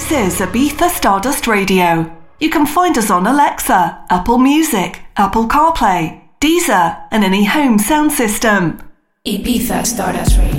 This is Ibiza Stardust Radio. You can find us on Alexa, Apple Music, Apple CarPlay, Deezer, and any home sound system. Ibiza Stardust Radio.